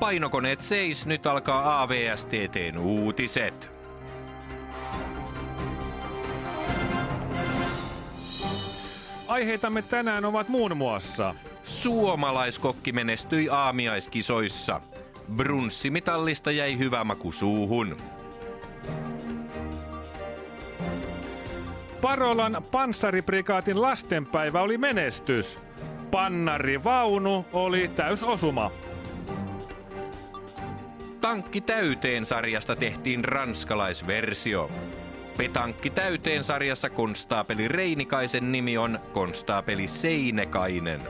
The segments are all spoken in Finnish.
Painokoneet seis, nyt alkaa AVSTTn uutiset. Aiheitamme tänään ovat muun muassa Suomalaiskokki menestyi aamiaiskisoissa. Brunssimitallista jäi hyvä maku suuhun. Parolan panssariprikaatin lastenpäivä oli menestys. Pannari vaunu oli täysosuma. Tankki täyteen sarjasta tehtiin ranskalaisversio. Petankki täyteen sarjassa konstaapeli Reinikaisen nimi on konstaapeli Seinekainen.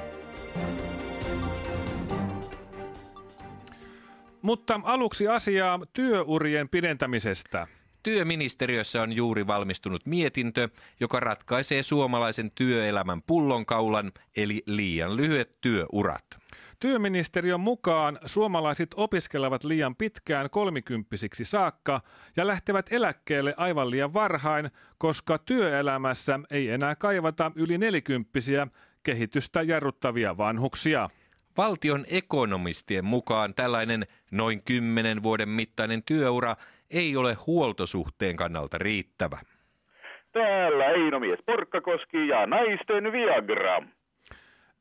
Mutta aluksi asiaa työurien pidentämisestä. Työministeriössä on juuri valmistunut mietintö, joka ratkaisee suomalaisen työelämän pullonkaulan, eli liian lyhyet työurat. Työministeriön mukaan suomalaiset opiskelevat liian pitkään kolmikymppisiksi saakka ja lähtevät eläkkeelle aivan liian varhain, koska työelämässä ei enää kaivata yli nelikymppisiä kehitystä jarruttavia vanhuksia. Valtion ekonomistien mukaan tällainen noin 10 vuoden mittainen työura ei ole huoltosuhteen kannalta riittävä. Täällä Einomies Porkkakoski ja naisten Viagra.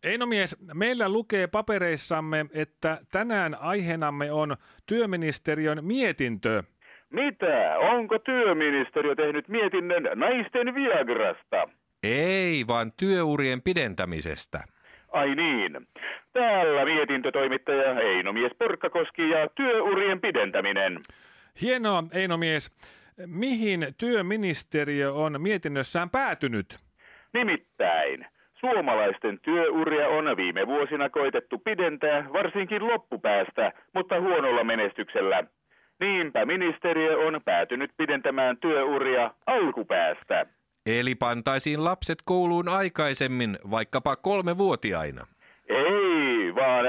Einomies, meillä lukee papereissamme, että tänään aiheenamme on työministeriön mietintö. Mitä? Onko työministeriö tehnyt mietinnön naisten Viagrasta? Ei, vaan työurien pidentämisestä. Ai niin. Täällä mietintötoimittaja Einomies Porkkakoski ja työurien pidentäminen. Hienoa, Einomies. Mihin työministeriö on mietinnössään päätynyt? Nimittäin, suomalaisten työuria on viime vuosina koitettu pidentää varsinkin loppupäästä, mutta huonolla menestyksellä. Niinpä ministeriö on päätynyt pidentämään työuria alkupäästä. Eli pantaisiin lapset kouluun aikaisemmin, vaikkapa kolmevuotiaina.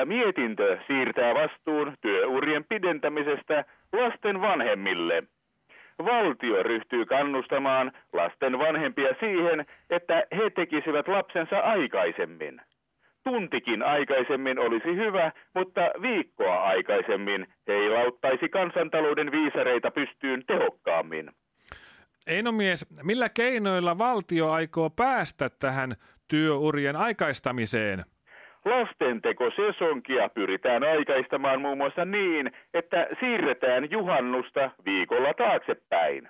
Vaan mietintö siirtää vastuun työurien pidentämisestä lasten vanhemmille. Valtio ryhtyy kannustamaan lasten vanhempia siihen, että he tekisivät lapsensa aikaisemmin. Tuntikin aikaisemmin olisi hyvä, mutta viikkoa aikaisemmin heilauttaisi kansantalouden viisareita pystyyn tehokkaammin. Einomies, millä keinoilla valtio aikoo päästä tähän työurien aikaistamiseen? Lastentekosesonkia pyritään aikaistamaan muun muassa niin, että siirretään juhannusta viikolla taaksepäin.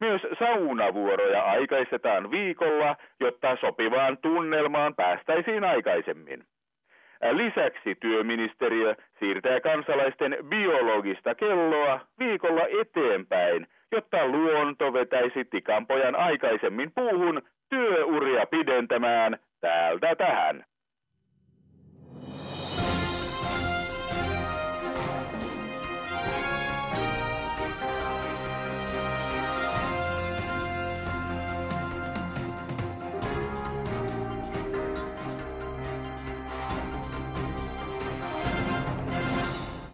Myös saunavuoroja aikaistetaan viikolla, jotta sopivaan tunnelmaan päästäisiin aikaisemmin. Lisäksi työministeriö siirtää kansalaisten biologista kelloa viikolla eteenpäin, jotta luonto vetäisi tikanpojan aikaisemmin puuhun työuria pidentämään täältä tähän.